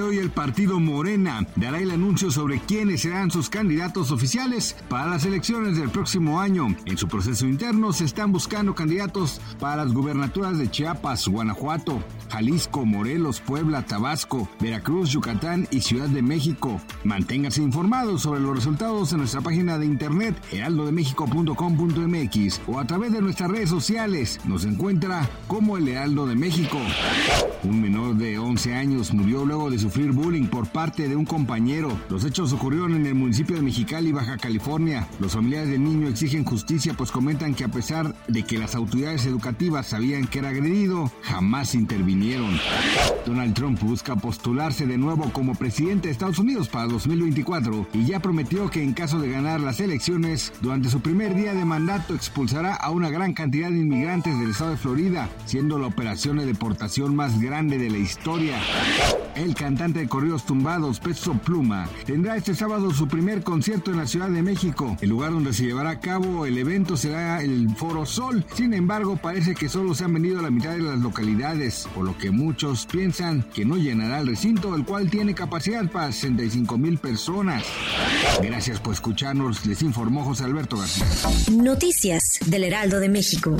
hoy el partido Morena dará el anuncio sobre quiénes serán sus candidatos oficiales para las elecciones del próximo año. En su proceso interno se están buscando candidatos para las gubernaturas de Chiapas, Guanajuato, Jalisco, Morelos, Puebla, Tabasco, Veracruz, Yucatán y Ciudad de México. Manténgase informados sobre los resultados en nuestra página de internet heraldodemexico.com.mx o a través de nuestras redes sociales. Nos encuentra como el Heraldo de México. Un menor de 11 años murió luego de sufrir bullying por parte de un compañero. Los hechos ocurrieron en el municipio de Mexicali, Baja California. Los familiares del niño exigen justicia pues comentan que a pesar de que las autoridades educativas sabían que era agredido, jamás intervinieron. Donald Trump busca postularse de nuevo como presidente de Estados Unidos para 2024 y ya prometió que en caso de ganar las elecciones, durante su primer día de mandato expulsará a una gran cantidad de inmigrantes del estado de Florida, siendo la operación de deportación más grande de la historia. El cantante de corridos tumbados, Peso Pluma, tendrá este sábado su primer concierto en la Ciudad de México. El lugar donde se llevará a cabo el evento será el Foro Sol. Sin embargo, parece que solo se han venido a la mitad de las localidades, por lo que muchos piensan que no llenará el recinto, el cual tiene capacidad para 65 mil personas. Gracias por escucharnos, les informó José Alberto García. Noticias del Heraldo de México.